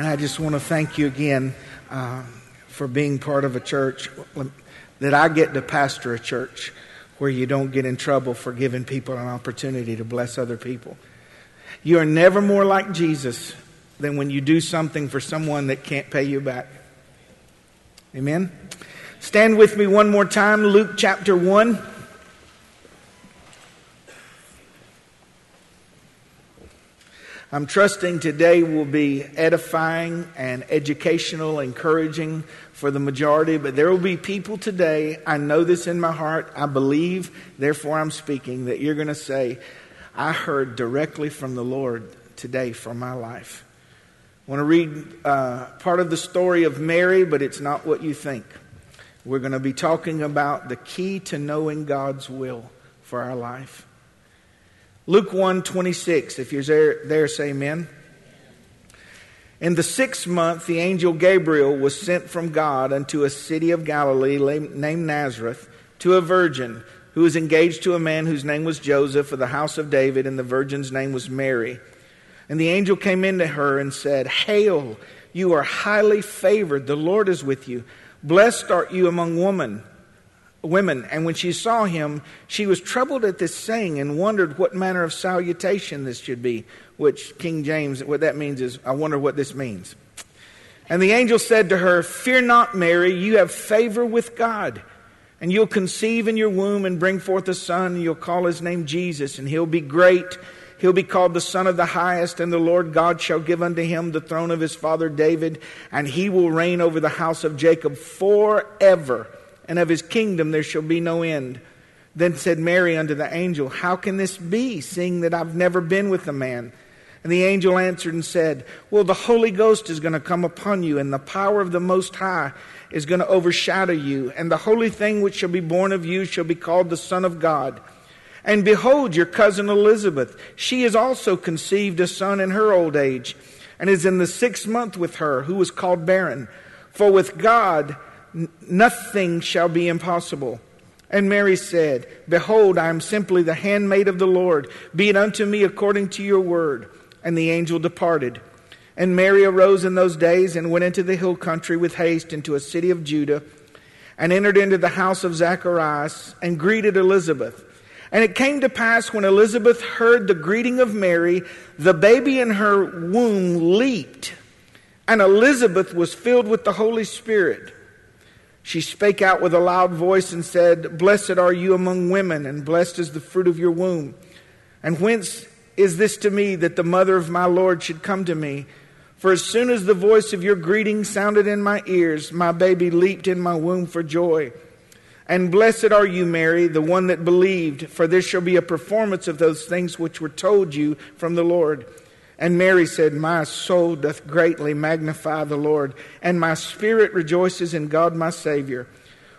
And I just want to thank you again uh, for being part of a church that I get to pastor a church where you don't get in trouble for giving people an opportunity to bless other people. You are never more like Jesus than when you do something for someone that can't pay you back. Amen? Stand with me one more time, Luke chapter 1. I'm trusting today will be edifying and educational, encouraging for the majority, but there will be people today, I know this in my heart, I believe, therefore I'm speaking, that you're going to say, I heard directly from the Lord today for my life. I want to read uh, part of the story of Mary, but it's not what you think. We're going to be talking about the key to knowing God's will for our life. Luke 1 26, if you're there, there, say amen. In the sixth month, the angel Gabriel was sent from God unto a city of Galilee named Nazareth to a virgin who was engaged to a man whose name was Joseph of the house of David, and the virgin's name was Mary. And the angel came into her and said, Hail, you are highly favored. The Lord is with you. Blessed art you among women women. And when she saw him, she was troubled at this saying and wondered what manner of salutation this should be, which King James, what that means is, I wonder what this means. And the angel said to her, Fear not, Mary, you have favor with God. And you'll conceive in your womb and bring forth a son, and you'll call his name Jesus, and he'll be great. He'll be called the Son of the Highest, and the Lord God shall give unto him the throne of his father David, and he will reign over the house of Jacob forever and of his kingdom there shall be no end. Then said Mary unto the angel, How can this be, seeing that I've never been with a man? And the angel answered and said, Well, the Holy Ghost is going to come upon you, and the power of the Most High is going to overshadow you, and the holy thing which shall be born of you shall be called the Son of God. And behold, your cousin Elizabeth, she is also conceived a son in her old age, and is in the sixth month with her, who was called barren. For with God, nothing shall be impossible. And Mary said, Behold, I am simply the handmaid of the Lord. Be it unto me according to your word. And the angel departed. And Mary arose in those days and went into the hill country with haste into a city of Judah, and entered into the house of Zacharias, and greeted Elizabeth. And it came to pass when Elizabeth heard the greeting of Mary, the baby in her womb leaped, and Elizabeth was filled with the Holy Spirit. She spake out with a loud voice and said, Blessed are you among women, and blessed is the fruit of your womb. And whence is this to me that the mother of my Lord should come to me? For as soon as the voice of your greeting sounded in my ears, my baby leaped in my womb for joy. And blessed are you, Mary, the one that believed, for there shall be a performance of those things which were told you from the Lord. And Mary said, My soul doth greatly magnify the Lord, and my spirit rejoices in God my Savior.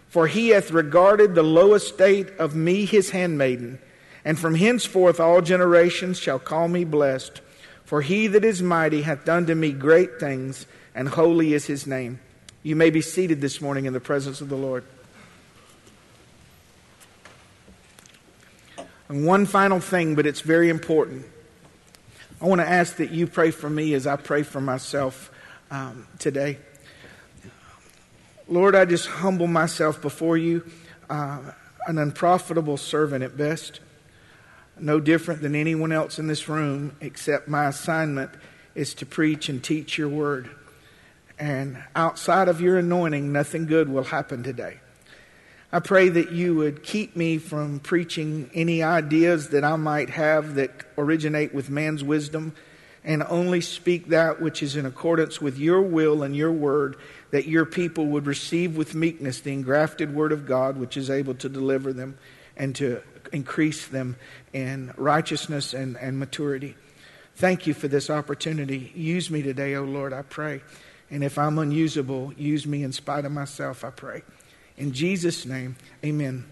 For he hath regarded the low estate of me his handmaiden, and from henceforth all generations shall call me blessed. For he that is mighty hath done to me great things, and holy is his name. You may be seated this morning in the presence of the Lord. And one final thing, but it's very important. I want to ask that you pray for me as I pray for myself um, today. Lord, I just humble myself before you, uh, an unprofitable servant at best, no different than anyone else in this room, except my assignment is to preach and teach your word. And outside of your anointing, nothing good will happen today. I pray that you would keep me from preaching any ideas that I might have that originate with man's wisdom and only speak that which is in accordance with your will and your word, that your people would receive with meekness the engrafted word of God, which is able to deliver them and to increase them in righteousness and, and maturity. Thank you for this opportunity. Use me today, O oh Lord, I pray. And if I'm unusable, use me in spite of myself, I pray. In Jesus' name, amen.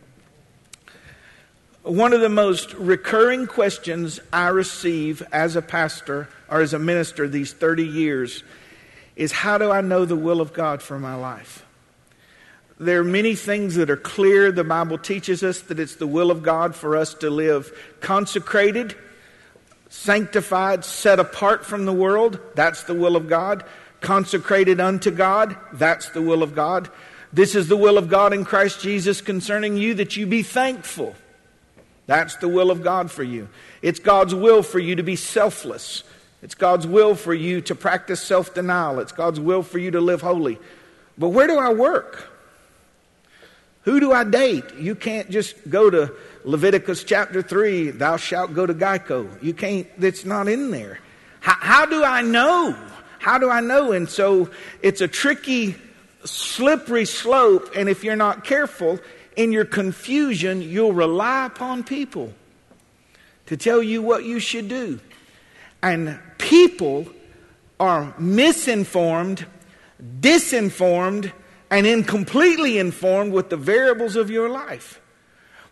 One of the most recurring questions I receive as a pastor or as a minister these 30 years is how do I know the will of God for my life? There are many things that are clear. The Bible teaches us that it's the will of God for us to live consecrated, sanctified, set apart from the world. That's the will of God. Consecrated unto God. That's the will of God. This is the will of God in Christ Jesus concerning you that you be thankful. That's the will of God for you. It's God's will for you to be selfless. It's God's will for you to practice self denial. It's God's will for you to live holy. But where do I work? Who do I date? You can't just go to Leviticus chapter 3, thou shalt go to Geico. You can't, that's not in there. How, how do I know? How do I know? And so it's a tricky, slippery slope. And if you're not careful, in your confusion, you'll rely upon people to tell you what you should do. And people are misinformed, disinformed, and incompletely informed with the variables of your life.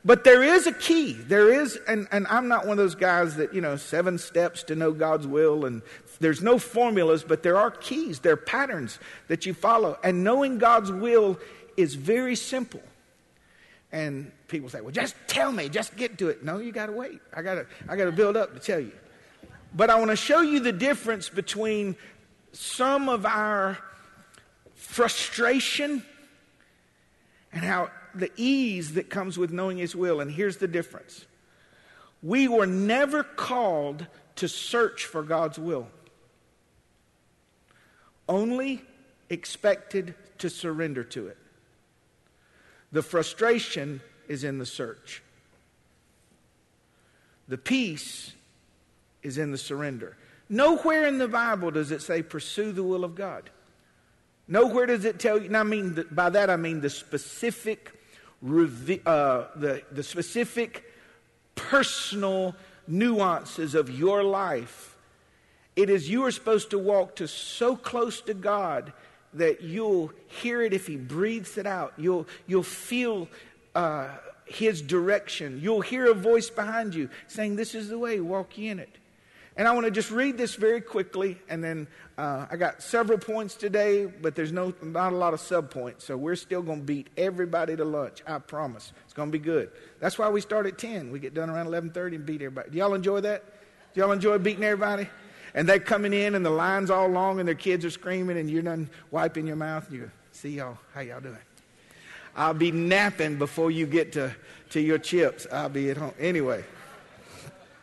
But there is a key. There is, and, and I'm not one of those guys that, you know, seven steps to know God's will, and there's no formulas, but there are keys, there are patterns that you follow. And knowing God's will is very simple. And people say, well, just tell me, just get to it. No, you got to wait. I got to I got to build up to tell you. But I want to show you the difference between some of our frustration and how the ease that comes with knowing His will. And here's the difference we were never called to search for God's will, only expected to surrender to it. The frustration is in the search. The peace is in the surrender. Nowhere in the Bible does it say pursue the will of God. Nowhere does it tell you. And I mean by that I mean the specific, uh, the the specific personal nuances of your life. It is you are supposed to walk to so close to God that you'll hear it if He breathes it out. You'll you'll feel. Uh, his direction. You'll hear a voice behind you saying, This is the way, walk in it. And I want to just read this very quickly, and then uh, I got several points today, but there's no not a lot of sub points, so we're still going to beat everybody to lunch. I promise. It's going to be good. That's why we start at ten. We get done around eleven thirty and beat everybody. Do y'all enjoy that? Do y'all enjoy beating everybody? And they're coming in, and the line's all long, and their kids are screaming, and you're done wiping your mouth. And you see y'all. How y'all doing? I'll be napping before you get to, to your chips. I'll be at home. Anyway,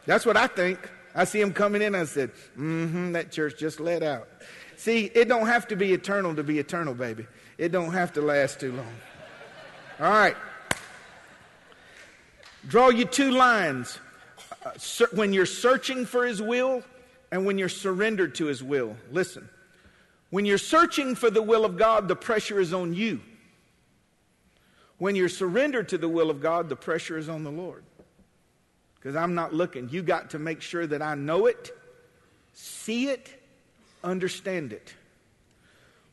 that's what I think. I see them coming in. I said, mm-hmm, that church just let out. See, it don't have to be eternal to be eternal, baby. It don't have to last too long. All right. Draw you two lines. Uh, when you're searching for his will and when you're surrendered to his will. Listen. When you're searching for the will of God, the pressure is on you. When you're surrendered to the will of God, the pressure is on the Lord because I'm not looking. You got to make sure that I know it, see it, understand it.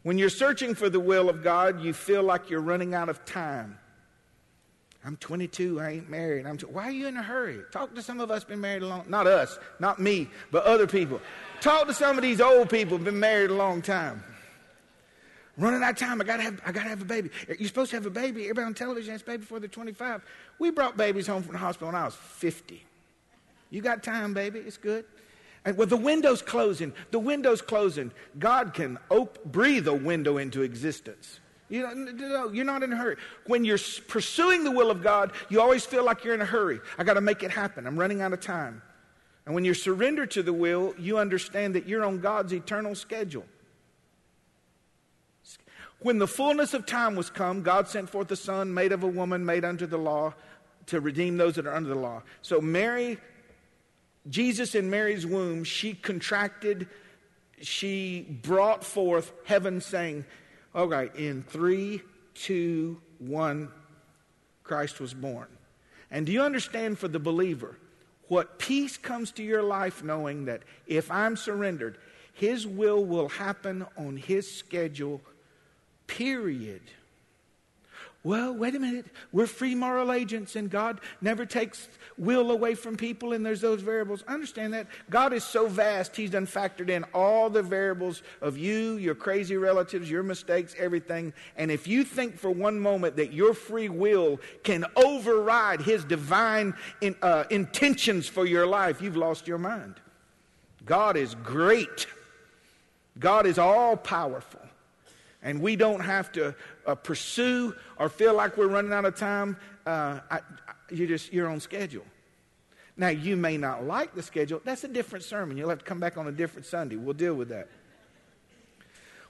When you're searching for the will of God, you feel like you're running out of time. I'm 22, I ain't married. I'm t- Why are you in a hurry? Talk to some of us been married a long not us, not me, but other people. Talk to some of these old people been married a long time. Running out of time, I gotta have I gotta have a baby. You're supposed to have a baby. Everybody on television has a baby before they're 25. We brought babies home from the hospital when I was 50. You got time, baby. It's good. And well, the window's closing. The window's closing. God can op- breathe a window into existence. You know, you're not in a hurry. When you're pursuing the will of God, you always feel like you're in a hurry. I got to make it happen. I'm running out of time. And when you surrender to the will, you understand that you're on God's eternal schedule. When the fullness of time was come, God sent forth a son made of a woman, made under the law, to redeem those that are under the law. So, Mary, Jesus in Mary's womb, she contracted, she brought forth heaven saying, Okay, in three, two, one, Christ was born. And do you understand for the believer what peace comes to your life knowing that if I'm surrendered, His will will happen on His schedule Period. Well, wait a minute. We're free moral agents, and God never takes will away from people, and there's those variables. Understand that. God is so vast, He's done factored in all the variables of you, your crazy relatives, your mistakes, everything. And if you think for one moment that your free will can override His divine in, uh, intentions for your life, you've lost your mind. God is great. God is all powerful. And we don't have to uh, pursue or feel like we're running out of time. Uh, I, I, you're just your own schedule. Now, you may not like the schedule. That's a different sermon. You'll have to come back on a different Sunday. We'll deal with that.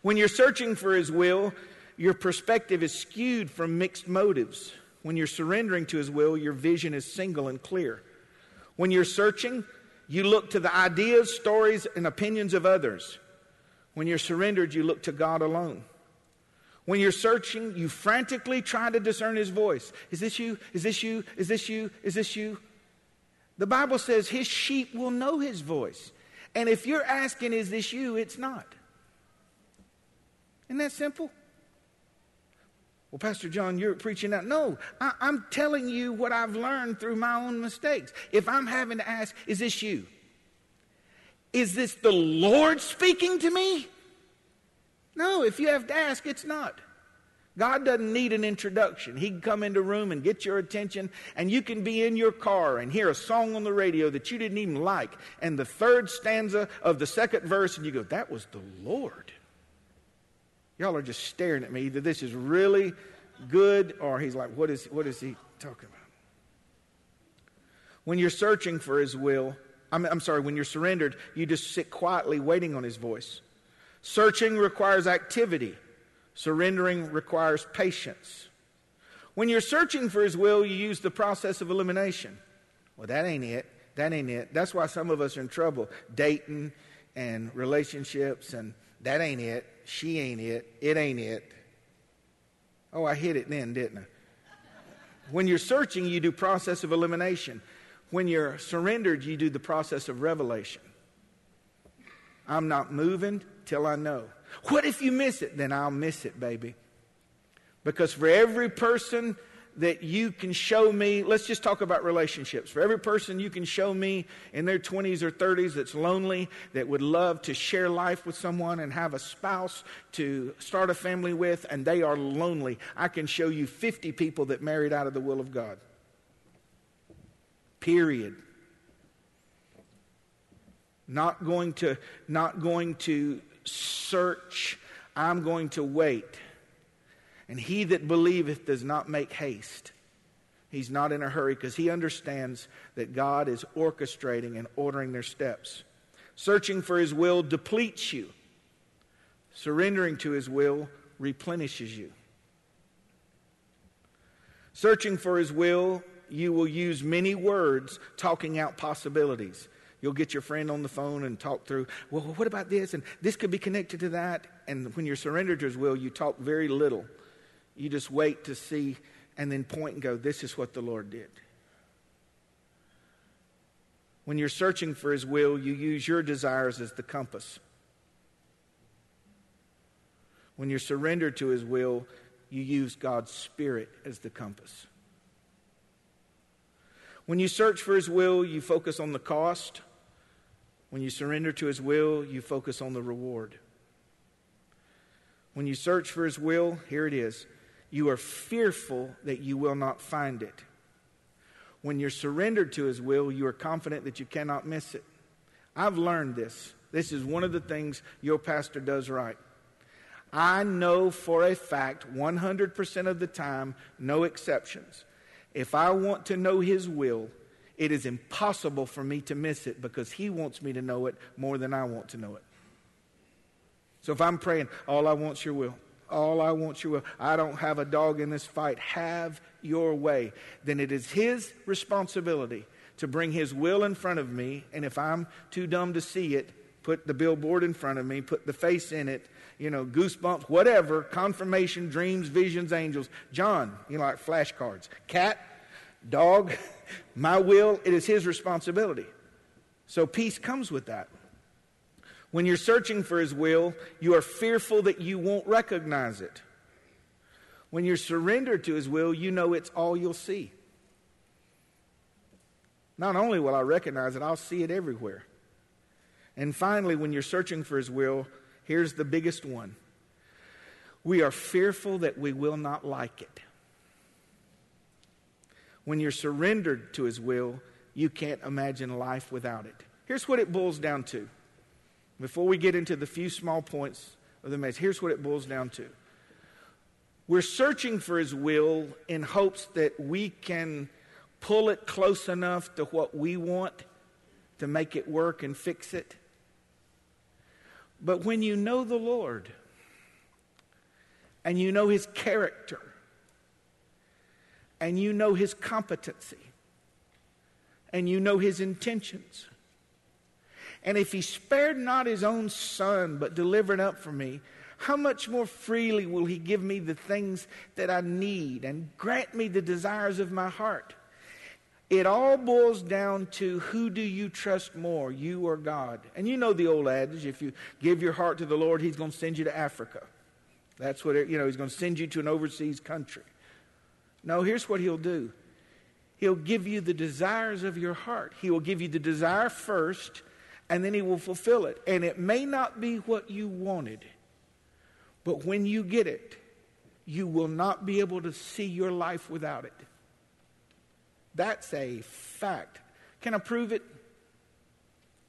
When you're searching for His will, your perspective is skewed from mixed motives. When you're surrendering to His will, your vision is single and clear. When you're searching, you look to the ideas, stories, and opinions of others. When you're surrendered, you look to God alone. When you're searching, you frantically try to discern His voice. Is this you? Is this you? Is this you? Is this you? The Bible says His sheep will know His voice. And if you're asking, Is this you? It's not. Isn't that simple? Well, Pastor John, you're preaching that. No, I, am telling you what I've learned through my own mistakes. If I'm having to ask, is this you? Is this the Lord speaking to me? No, if you have to ask, it's not. God doesn't need an introduction. He can come into a room and get your attention, and you can be in your car and hear a song on the radio that you didn't even like, and the third stanza of the second verse, and you go, That was the Lord. Y'all are just staring at me. Either this is really good or he's like, what is, what is he talking about? When you're searching for his will, I'm, I'm sorry, when you're surrendered, you just sit quietly waiting on his voice. Searching requires activity, surrendering requires patience. When you're searching for his will, you use the process of elimination. Well, that ain't it. That ain't it. That's why some of us are in trouble dating and relationships, and that ain't it. She ain't it. It ain't it. Oh, I hit it then, didn't I? When you're searching, you do process of elimination. When you're surrendered, you do the process of revelation. I'm not moving till I know. What if you miss it? Then I'll miss it, baby. Because for every person that you can show me, let's just talk about relationships. For every person you can show me in their 20s or 30s that's lonely, that would love to share life with someone and have a spouse to start a family with, and they are lonely, I can show you 50 people that married out of the will of God. Period. Not going to, not going to search. I'm going to wait. And he that believeth does not make haste. He's not in a hurry because he understands that God is orchestrating and ordering their steps. Searching for his will depletes you, surrendering to his will replenishes you. Searching for his will, you will use many words talking out possibilities. You'll get your friend on the phone and talk through, well, what about this? And this could be connected to that. And when you're surrendered to his will, you talk very little you just wait to see and then point and go, This is what the Lord did. When you're searching for His will, you use your desires as the compass. When you're surrendered to His will, you use God's Spirit as the compass. When you search for His will, you focus on the cost. When you surrender to His will, you focus on the reward. When you search for His will, here it is you are fearful that you will not find it. When you're surrendered to His will, you are confident that you cannot miss it. I've learned this. This is one of the things your pastor does right. I know for a fact, 100% of the time, no exceptions. If I want to know His will, it is impossible for me to miss it because He wants me to know it more than I want to know it. So if I'm praying, all I want is your will all I want you, I don't have a dog in this fight. Have your way. Then it is His responsibility to bring His will in front of me. And if I'm too dumb to see it, put the billboard in front of me, put the face in it, you know, goosebumps, whatever, confirmation, dreams, visions, angels. John, you know, like flashcards. Cat, dog, my will, it is His responsibility. So peace comes with that. When you're searching for His will, you are fearful that you won't recognize it. When you're surrendered to His will, you know it's all you'll see. Not only will I recognize it, I'll see it everywhere. And finally, when you're searching for His will, here's the biggest one we are fearful that we will not like it. When you're surrendered to His will, you can't imagine life without it. Here's what it boils down to before we get into the few small points of the message, here's what it boils down to. We're searching for His will in hopes that we can pull it close enough to what we want to make it work and fix it. But when you know the Lord and you know His character and you know His competency and you know His intentions, and if He spared not His own Son but delivered up for me, how much more freely will He give me the things that I need and grant me the desires of my heart? It all boils down to who do you trust more, you or God? And you know the old adage if you give your heart to the Lord, He's going to send you to Africa. That's what, it, you know, He's going to send you to an overseas country. No, here's what He'll do He'll give you the desires of your heart. He will give you the desire first, and then He will fulfill it. And it may not be what you wanted, but when you get it, you will not be able to see your life without it. That's a fact. Can I prove it?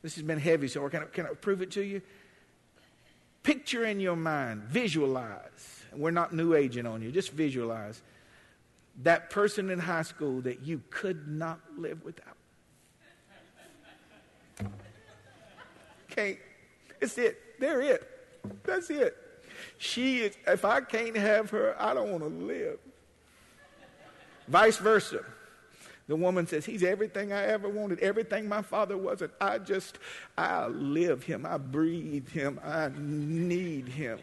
This has been heavy, so can I, can I prove it to you? Picture in your mind, visualize. We're not new aging on you, just visualize that person in high school that you could not live without. Can't. It's it. They're it. That's it. She is, if I can't have her, I don't want to live. Vice versa. The woman says, He's everything I ever wanted, everything my father wasn't. I just, I live him, I breathe him, I need him.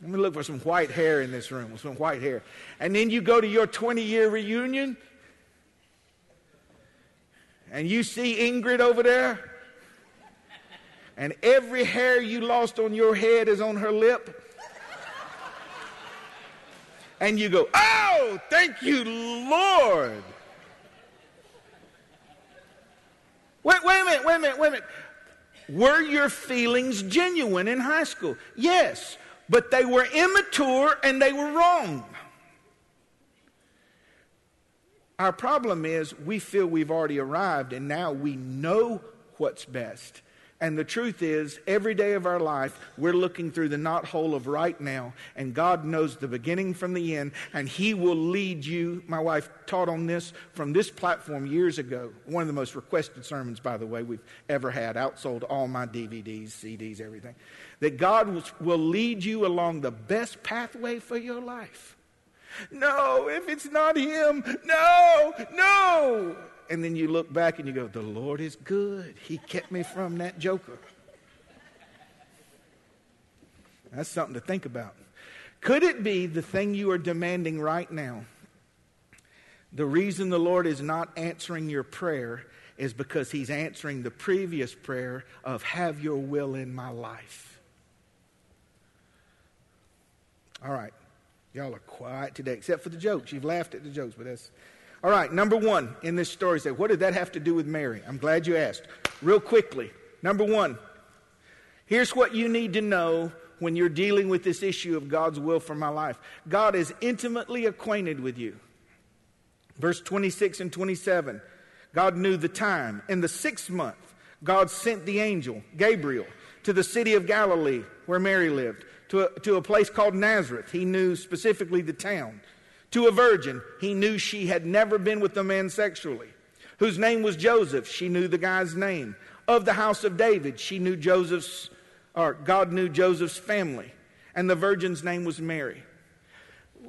Let me look for some white hair in this room, some white hair. And then you go to your 20 year reunion and you see Ingrid over there, and every hair you lost on your head is on her lip and you go, Oh, thank you, Lord. Wait, wait a minute, wait a minute, wait a minute. Were your feelings genuine in high school? Yes, but they were immature and they were wrong. Our problem is we feel we've already arrived and now we know what's best. And the truth is, every day of our life, we're looking through the knothole of right now, and God knows the beginning from the end, and He will lead you. My wife taught on this from this platform years ago. One of the most requested sermons, by the way, we've ever had. Outsold all my DVDs, CDs, everything. That God will lead you along the best pathway for your life. No, if it's not Him, no, no and then you look back and you go, The Lord is good. He kept me from that joker. That's something to think about. Could it be the thing you are demanding right now? The reason the Lord is not answering your prayer is because He's answering the previous prayer of, Have your will in my life. All right. Y'all are quiet today, except for the jokes. You've laughed at the jokes, but that's all right, number one in this story, say, what did that have to do with Mary? I'm glad you asked. Real quickly, number one, here's what you need to know when you're dealing with this issue of God's will for my life God is intimately acquainted with you. Verse 26 and 27 God knew the time. In the sixth month, God sent the angel, Gabriel, to the city of Galilee where Mary lived, to a, to a place called Nazareth. He knew specifically the town to a virgin. He knew she had never been with a man sexually. Whose name was Joseph. She knew the guy's name. Of the house of David. She knew Joseph's, or God knew Joseph's family. And the virgin's name was Mary.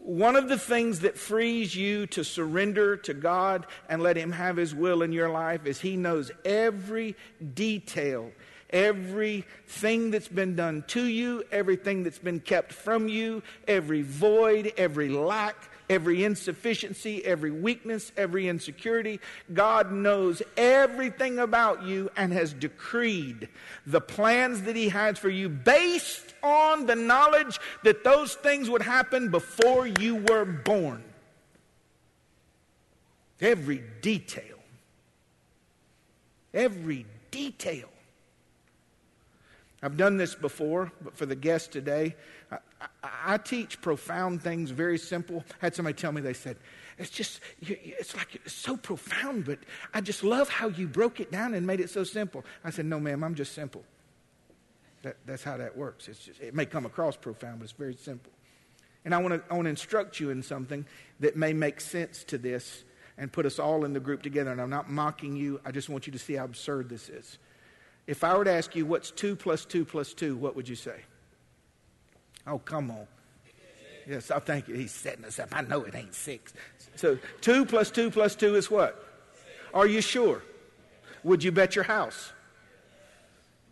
One of the things that frees you to surrender to God and let Him have His will in your life is He knows every detail everything that's been done to you, everything that's been kept from you, every void, every lack, every insufficiency, every weakness, every insecurity. God knows everything about you and has decreed the plans that He has for you based on the knowledge that those things would happen before you were born. Every detail. Every detail. I've done this before, but for the guests today, I, I, I, teach profound things, very simple. I had somebody tell me, they said, it's just, it's like it's so profound, but I just love how you broke it down and made it so simple. I said, no, ma'am, I'm just simple. That, that's how that works. It's just, it may come across profound, but it's very simple. And I to instruct you in something that may make sense to this and put us all in the group together. And I'm not mocking you. I just want you to see how absurd this is. If I were to ask you what's 2 plus 2 plus 2, what would you say? Oh, come on. Yes, I think he's setting us up. I know it ain't 6. So 2 plus 2 plus 2 is what? Are you sure? Would you bet your house?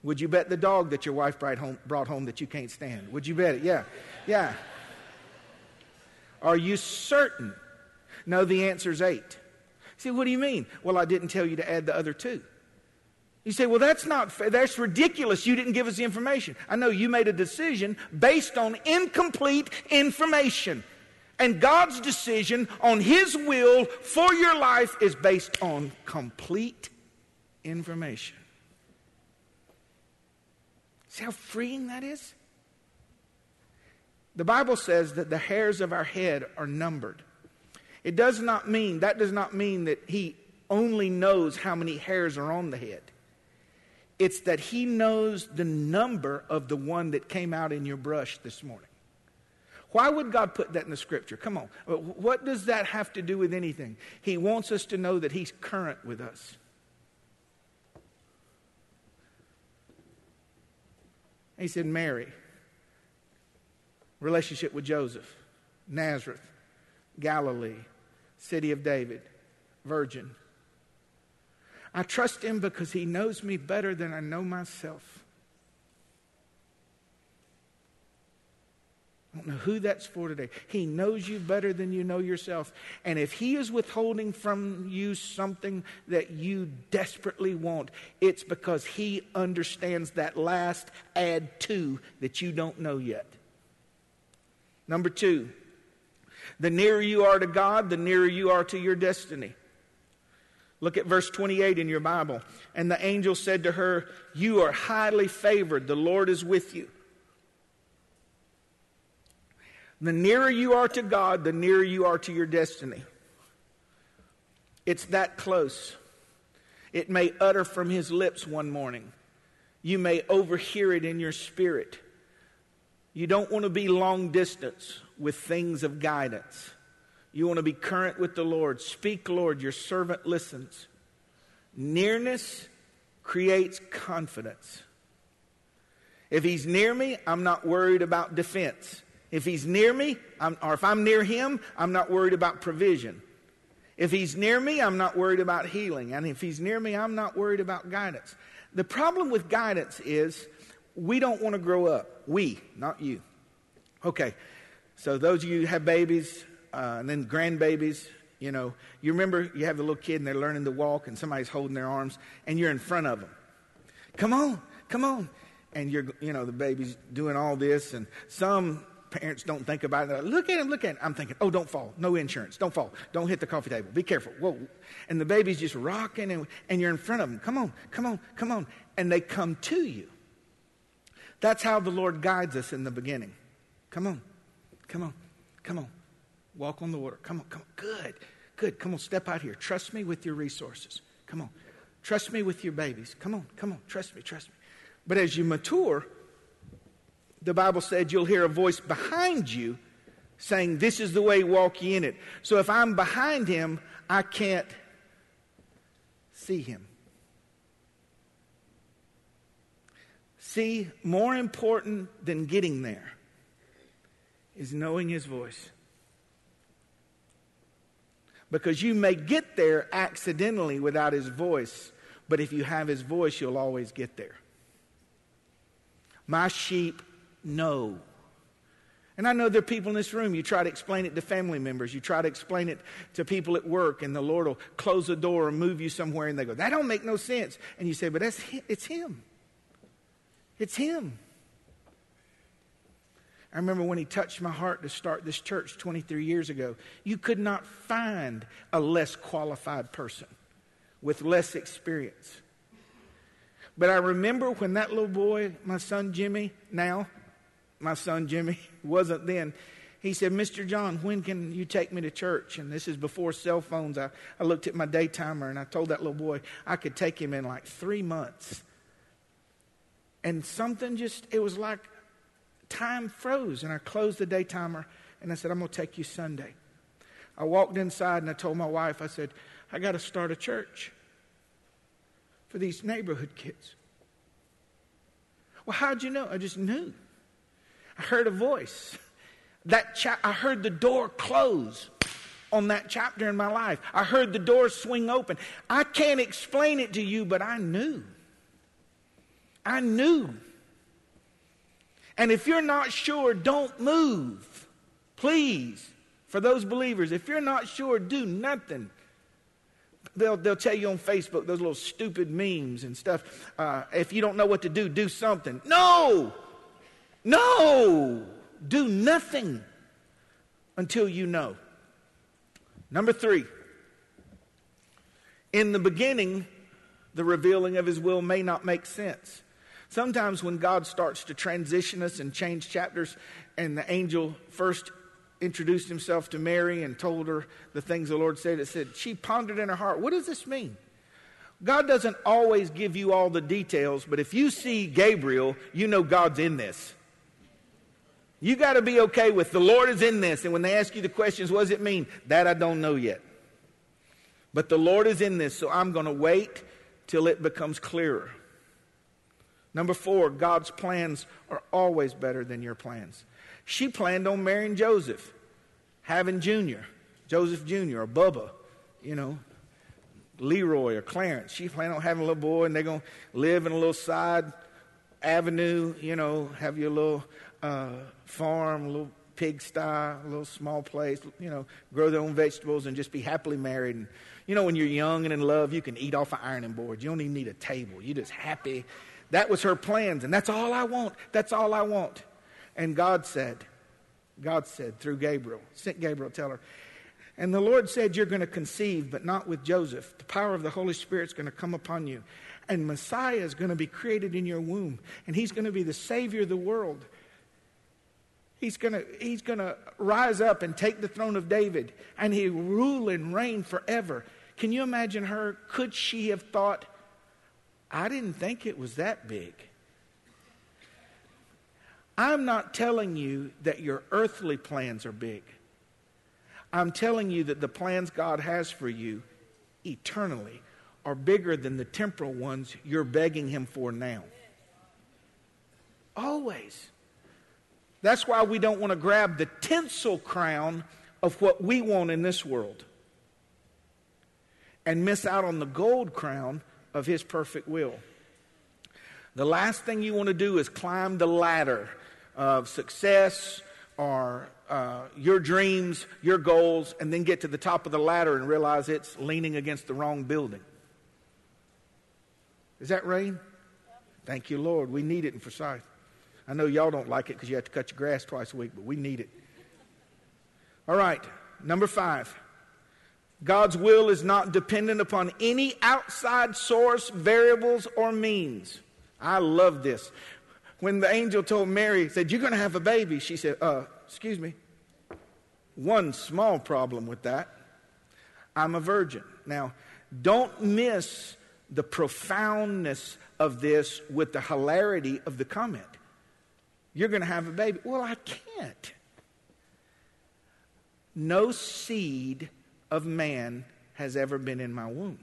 Would you bet the dog that your wife brought home, brought home that you can't stand? Would you bet it? Yeah. Yeah. Are you certain? No, the answer's 8. See, what do you mean? Well, I didn't tell you to add the other two. You say, well, that's not fair. That's ridiculous. You didn't give us the information. I know you made a decision based on incomplete information. And God's decision on His will for your life is based on complete information. See how freeing that is? The Bible says that the hairs of our head are numbered. It does not mean, that does not mean that He only knows how many hairs are on the head. It's that He knows the number of the one that came out in your brush this morning. Why would God put that in the scripture? Come on. Uh, what does that have to do with anything? He wants us to know that He's current with us. He said, Mary, relationship with Joseph, Nazareth, Galilee, city of David, virgin. I trust him because he knows me better than I know myself. I don't know who that's for today. He knows you better than you know yourself. And if He is withholding from you something that you desperately want, it's because He understands that last add to that you don't know yet. Number two, the nearer you are to God, the nearer you are to your destiny. Look at verse 28 in your Bible. And the angel said to her, You are highly favored. The Lord is with you. The nearer you are to God, the nearer you are to your destiny. It's that close. It may utter from his lips one morning. You may overhear it in your spirit. You don't want to be long distance with things of guidance. You want to be current with the Lord. Speak, Lord, your servant listens. Nearness creates confidence. If he's near me, I'm not worried about defense. If he's near me, I'm, or if I'm near him, I'm not worried about provision. If he's near me, I'm not worried about healing. And if he's near me, I'm not worried about guidance. The problem with guidance is we don't want to grow up. We, not you. Okay, so those of you who have babies, uh, and then grandbabies. You know, you remember you have the little kid and they're learning to walk and somebody's holding their arms and you're in front of them. Come on, come on. And you're, you know, the baby's doing all this and some parents don't think about it. They're Like, look at him, look at him. I'm thinking, oh, don't fall. No insurance. Don't fall. Don't hit the coffee table. Be careful. Whoa. And the baby's just rocking and, and you're in front of them. Come on, come on, come on. And they come to you. That's how the Lord guides us in the beginning. Come on, come on, come on. Walk on the water. Come on, come on. Good, good. Come on, step out here. Trust me with your resources. Come on. Trust me with your babies. Come on, come on. Trust me, trust me. But as you mature, the Bible said you'll hear a voice behind you saying, This is the way, walk ye in it. So if I'm behind him, I can't see him. See, more important than getting there is knowing his voice. Because you may get there accidentally without his voice, but if you have his voice, you'll always get there. My sheep know. And I know there are people in this room, you try to explain it to family members, you try to explain it to people at work, and the Lord will close the door and move you somewhere, and they go, That don't make no sense. And you say, But that's, it's Him. It's Him. I remember when he touched my heart to start this church 23 years ago. You could not find a less qualified person with less experience. But I remember when that little boy, my son Jimmy, now, my son Jimmy, wasn't then, he said, Mr. John, when can you take me to church? And this is before cell phones. I, I looked at my day timer and I told that little boy I could take him in like three months. And something just, it was like time froze. And I closed the day timer and I said, I'm going to take you Sunday. I walked inside and I told my wife, I said, I got to start a church for these neighborhood kids. Well, how'd you know? I just knew. I heard a voice. That cha- I heard the door close on that chapter in my life. I heard the door swing open. I can't explain it to you, but I knew. I knew. And if you're not sure, don't move. Please. For those believers, if you're not sure, do nothing. They'll, they'll tell you on Facebook those little stupid memes and stuff. Uh, if you don't know what to do, do something. No! No! Do nothing until you know. Number three, in the beginning, the revealing of his will may not make sense. Sometimes when God starts to transition us and change chapters, and the angel first introduced himself to Mary and told her the things the Lord said, it said, she pondered in her heart, what does this mean? God doesn't always give you all the details, but if you see Gabriel, you know God's in this. You got to be okay with the Lord is in this. And when they ask you the questions, what does it mean? That I don't know yet. But the Lord is in this, so I'm going to wait till it becomes clearer. Number four, God's plans are always better than your plans. She planned on marrying Joseph, having Junior, Joseph Jr., or Bubba, you know, Leroy or Clarence. She planned on having a little boy and they're to live in a little side avenue, you know, have your little uh, farm, little pigsty, a little small place, you know, grow their own vegetables and just be happily married. And, you know, when you're young and in love, you can eat off an ironing board. You don't even need a table. You're just happy that was her plans, and that's all I want. That's all I want. And God said, God said through Gabriel, sent Gabriel tell her, and the Lord said, You're going to conceive, but not with Joseph. The power of the Holy Spirit's going to come upon you. And Messiah is going to be created in your womb. And he's going to be the Savior of the world. He's going to, he's going to rise up and take the throne of David. And he'll rule and reign forever. Can you imagine her? Could she have thought, I didn't think it was that big. I'm not telling you that your earthly plans are big. I'm telling you that the plans God has for you eternally are bigger than the temporal ones you're begging Him for now. Always. That's why we don't want to grab the tinsel crown of what we want in this world and miss out on the gold crown of His perfect will. The last thing you want to do is climb the ladder of success or uh, your dreams, your goals, and then get to the top of the ladder and realize it's leaning against the wrong building. Is that rain? Thank you, Lord. We need it in Forsyth. I know y'all don't like it because you have to cut your grass twice a week, but we need it. All right, number five. God's will is not dependent upon any outside source, variables, or means. I love this. When the angel told Mary, said, You're going to have a baby, she said, uh, Excuse me. One small problem with that I'm a virgin. Now, don't miss the profoundness of this with the hilarity of the comment. You're going to have a baby. Well, I can't. No seed of man has ever been in my womb.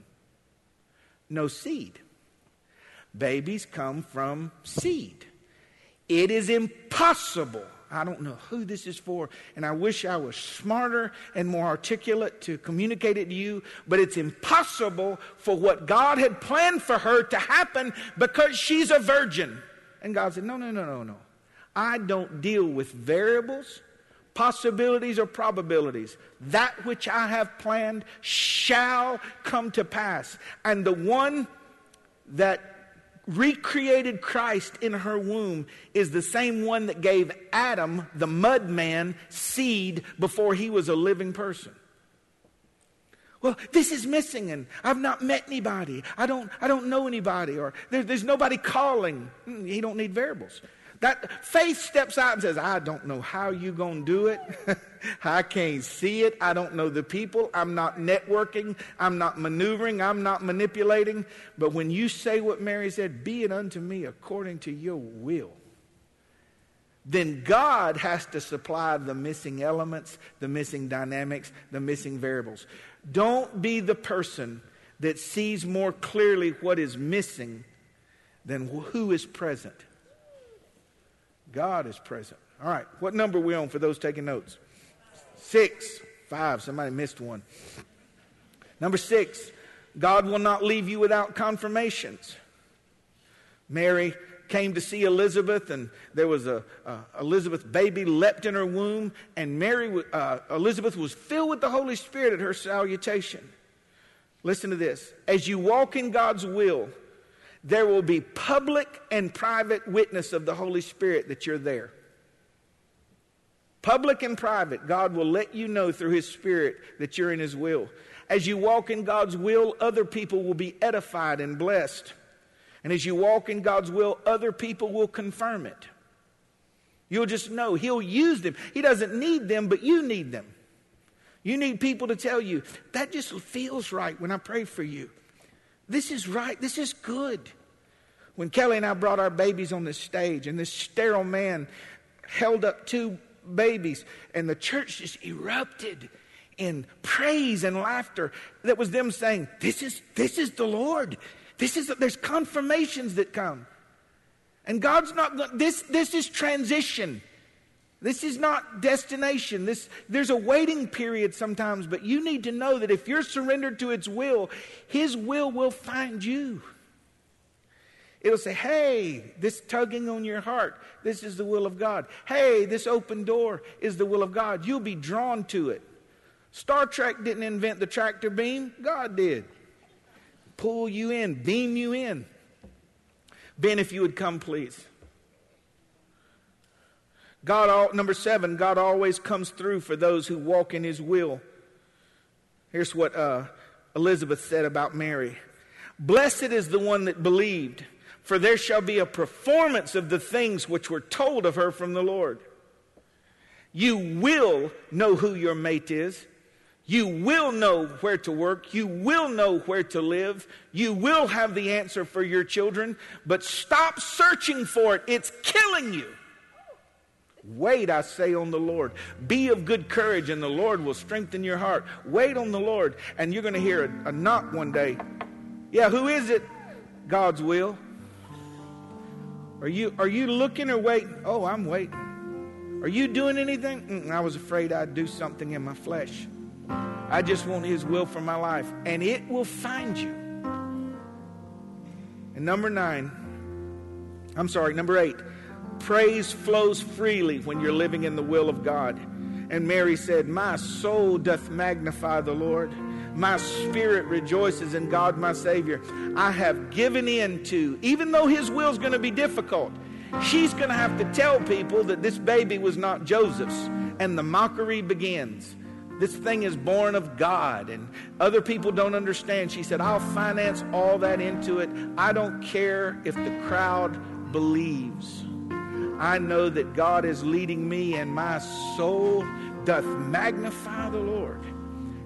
No seed. Babies come from seed. It is impossible. I don't know who this is for, and I wish I was smarter and more articulate to communicate it to you, but it's impossible for what God had planned for her to happen because she's a virgin. And God said, No, no, no, no, no. I don't deal with variables possibilities or probabilities. That which I have planned shall come to pass. And the one that recreated Christ in her womb is the same one that gave Adam, the mud man, seed before he was a living person. Well, this is missing, and I've not met anybody. I don't, I don't know anybody, or there, there's nobody calling. Mm, you don't need variables. That faith steps out and says, I don't know how you're going to do it. I can't see it. I don't know the people. I'm not networking. I'm not maneuvering. I'm not manipulating. But when you say what Mary said, be it unto me according to your will, then God has to supply the missing elements, the missing dynamics, the missing variables. Don't be the person that sees more clearly what is missing than who is present. God is present. All right, what number are we on for those taking notes? Six, five. Somebody missed one. Number six, God will not leave you without confirmations. Mary came to see Elizabeth, and there was a, Elizabeth baby leapt in her womb, and Mary, uh, Elizabeth was filled with the Holy Spirit at her salutation. Listen to this: as you walk in God's will, there will be public and private witness of the Holy Spirit that you're there. Public and private, God will let you know through His Spirit that you're in His will. As you walk in God's will, other people will be edified and blessed. And as you walk in God's will, other people will confirm it. You'll just know He'll use them. He doesn't need them, but you need them. You need people to tell you, that just feels right when I pray for you. This is right. This is good. When Kelly and I brought our babies on this stage, and this sterile man held up two babies, and the church just erupted in praise and laughter. That was them saying, This is, this is the Lord. This is, there's confirmations that come. And God's not, this, this is transition. This is not destination. This, there's a waiting period sometimes, but you need to know that if you're surrendered to its will, His will will find you. It'll say, hey, this tugging on your heart, this is the will of God. Hey, this open door is the will of God. You'll be drawn to it. Star Trek didn't invent the tractor beam, God did pull you in, beam you in. Ben, if you would come, please. God, number seven, God always comes through for those who walk in His will. Here's what uh, Elizabeth said about Mary Blessed is the one that believed, for there shall be a performance of the things which were told of her from the Lord. You will know who your mate is. You will know where to work. You will know where to live. You will have the answer for your children, but stop searching for it. It's killing you. Wait, I say, on the Lord. Be of good courage, and the Lord will strengthen your heart. Wait on the Lord, and you're going to hear a, a knock one day. Yeah, who is it? God's will. Are you, are you looking or waiting? Oh, I'm waiting. Are you doing anything? Mm, I was afraid I'd do something in my flesh. I just want His will for my life. And it will find you. And number nine, I'm sorry, number eight, praise flows freely when you're living in the will of God. And Mary said, My soul doth magnify the Lord. My spirit rejoices in God my Savior. I have given in to, even though His will is going to be difficult, she's going to have to tell people that this baby was not Joseph's. And the mockery begins. This thing is born of God, and other people don't understand. She said, I'll finance all that into it. I don't care if the crowd believes. I know that God is leading me, and my soul doth magnify the Lord.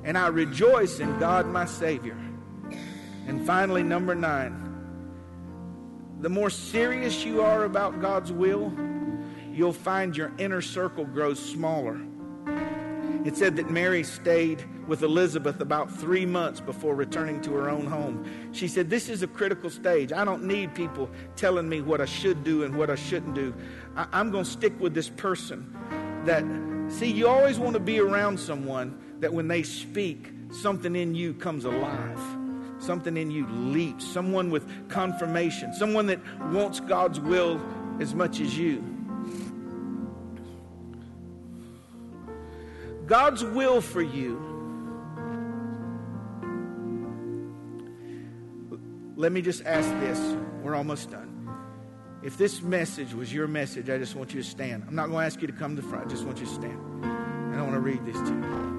And I rejoice in God, my Savior. And finally, number nine, the more serious you are about God's will, you'll find your inner circle grows smaller. It said that Mary stayed with Elizabeth about three months before returning to her own home. She said, This is a critical stage. I don't need people telling me what I should do and what I shouldn't do. I- I'm going to stick with this person that, see, you always want to be around someone that when they speak, something in you comes alive. Something in you leaps. Someone with confirmation. Someone that wants God's will as much as you. God's will for you. Let me just ask this. We're almost done. If this message was your message, I just want you to stand. I'm not going to ask you to come to front. I just want you to stand. And I want to read this to you.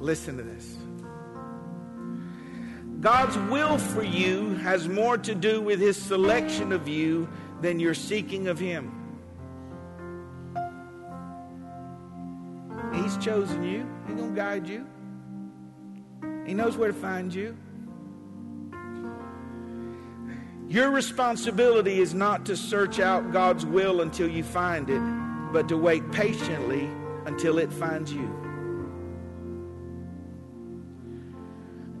Listen to this. God's will for you has more to do with His selection of you than your seeking of Him. Chosen you, He's going to guide you, He knows where to find you. Your responsibility is not to search out God's will until you find it, but to wait patiently until it finds you.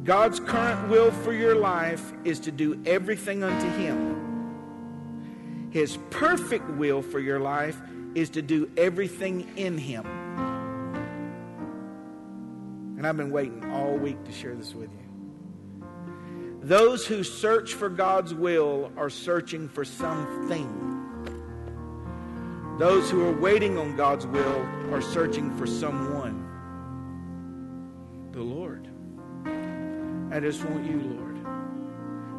God's current will for your life is to do everything unto Him. His perfect will for your life is to do everything in Him. And I've been waiting all week to share this with you. Those who search for God's will are searching for something. Those who are waiting on God's will are searching for someone. The Lord. I just want you, Lord.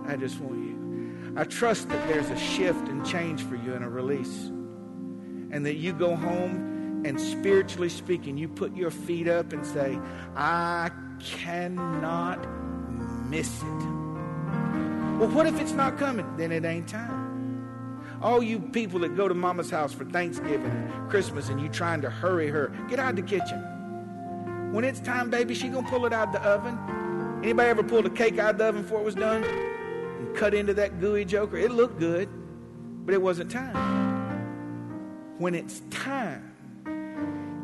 I just want you. I trust that there's a shift and change for you and a release. And that you go home and spiritually speaking, you put your feet up and say, I cannot miss it. Well, what if it's not coming? Then it ain't time. All you people that go to mama's house for Thanksgiving and Christmas and you trying to hurry her, get out of the kitchen. When it's time, baby, she gonna pull it out of the oven. Anybody ever pulled a cake out of the oven before it was done? And cut into that gooey joker? It looked good, but it wasn't time. When it's time,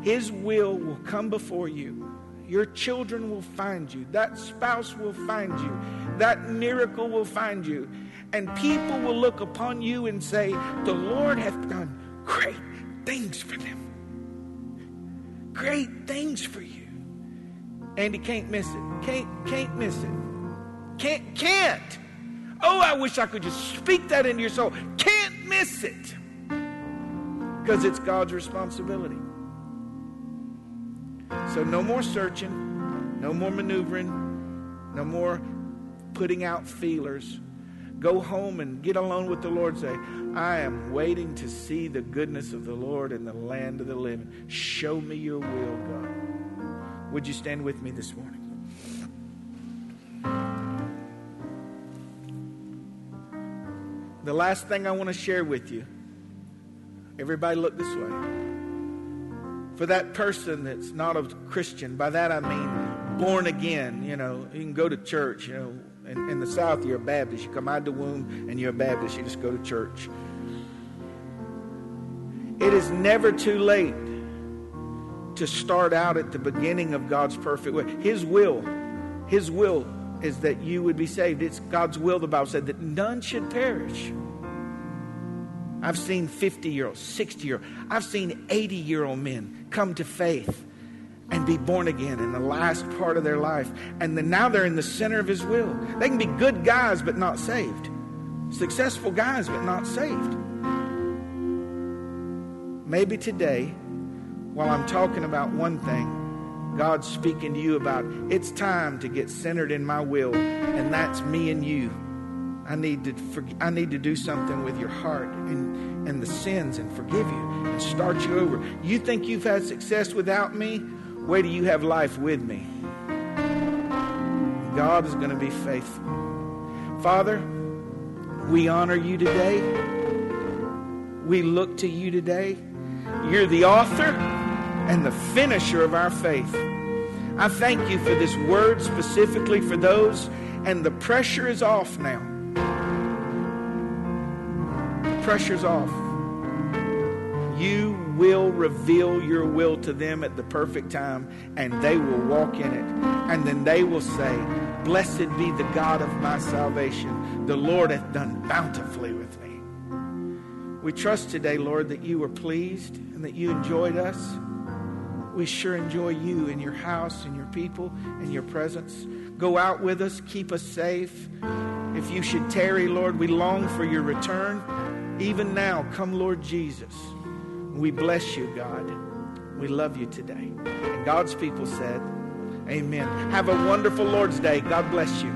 his will will come before you your children will find you. That spouse will find you. That miracle will find you. And people will look upon you and say, The Lord hath done great things for them. Great things for you. And he can't miss it. Can't, can't miss it. Can't, can't. Oh, I wish I could just speak that into your soul. Can't miss it. Because it's God's responsibility. So no more searching, no more maneuvering, no more putting out feelers. Go home and get alone with the Lord. Say, I am waiting to see the goodness of the Lord in the land of the living. Show me your will, God. Would you stand with me this morning? The last thing I want to share with you, everybody look this way for that person that's not a Christian, by that I mean born again, you know, you can go to church, you know, in, in the South you're a Baptist. You come out of the womb and you're a Baptist, you just go to church. It is never too late to start out at the beginning of God's perfect will. His will, His will is that you would be saved. It's God's will, the Bible said, that none should perish I've seen 50 year olds, 60 year olds, I've seen 80 year old men come to faith and be born again in the last part of their life. And then now they're in the center of His will. They can be good guys, but not saved, successful guys, but not saved. Maybe today, while I'm talking about one thing, God's speaking to you about it's time to get centered in my will, and that's me and you. I need to I need to do something with your heart and, and the sins and forgive you and start you over. You think you've had success without me? Wait till you have life with me. God is going to be faithful. Father, we honor you today. We look to you today. You're the author and the finisher of our faith. I thank you for this word specifically for those, and the pressure is off now pressure's off. You will reveal your will to them at the perfect time, and they will walk in it. And then they will say, Blessed be the God of my salvation. The Lord hath done bountifully with me. We trust today, Lord, that you were pleased and that you enjoyed us. We sure enjoy you in your house and your people and your presence. Go out with us, keep us safe. If you should tarry, Lord, we long for your return. Even now, come, Lord Jesus. We bless you, God. We love you today. And God's people said, Amen. Have a wonderful Lord's Day. God bless you.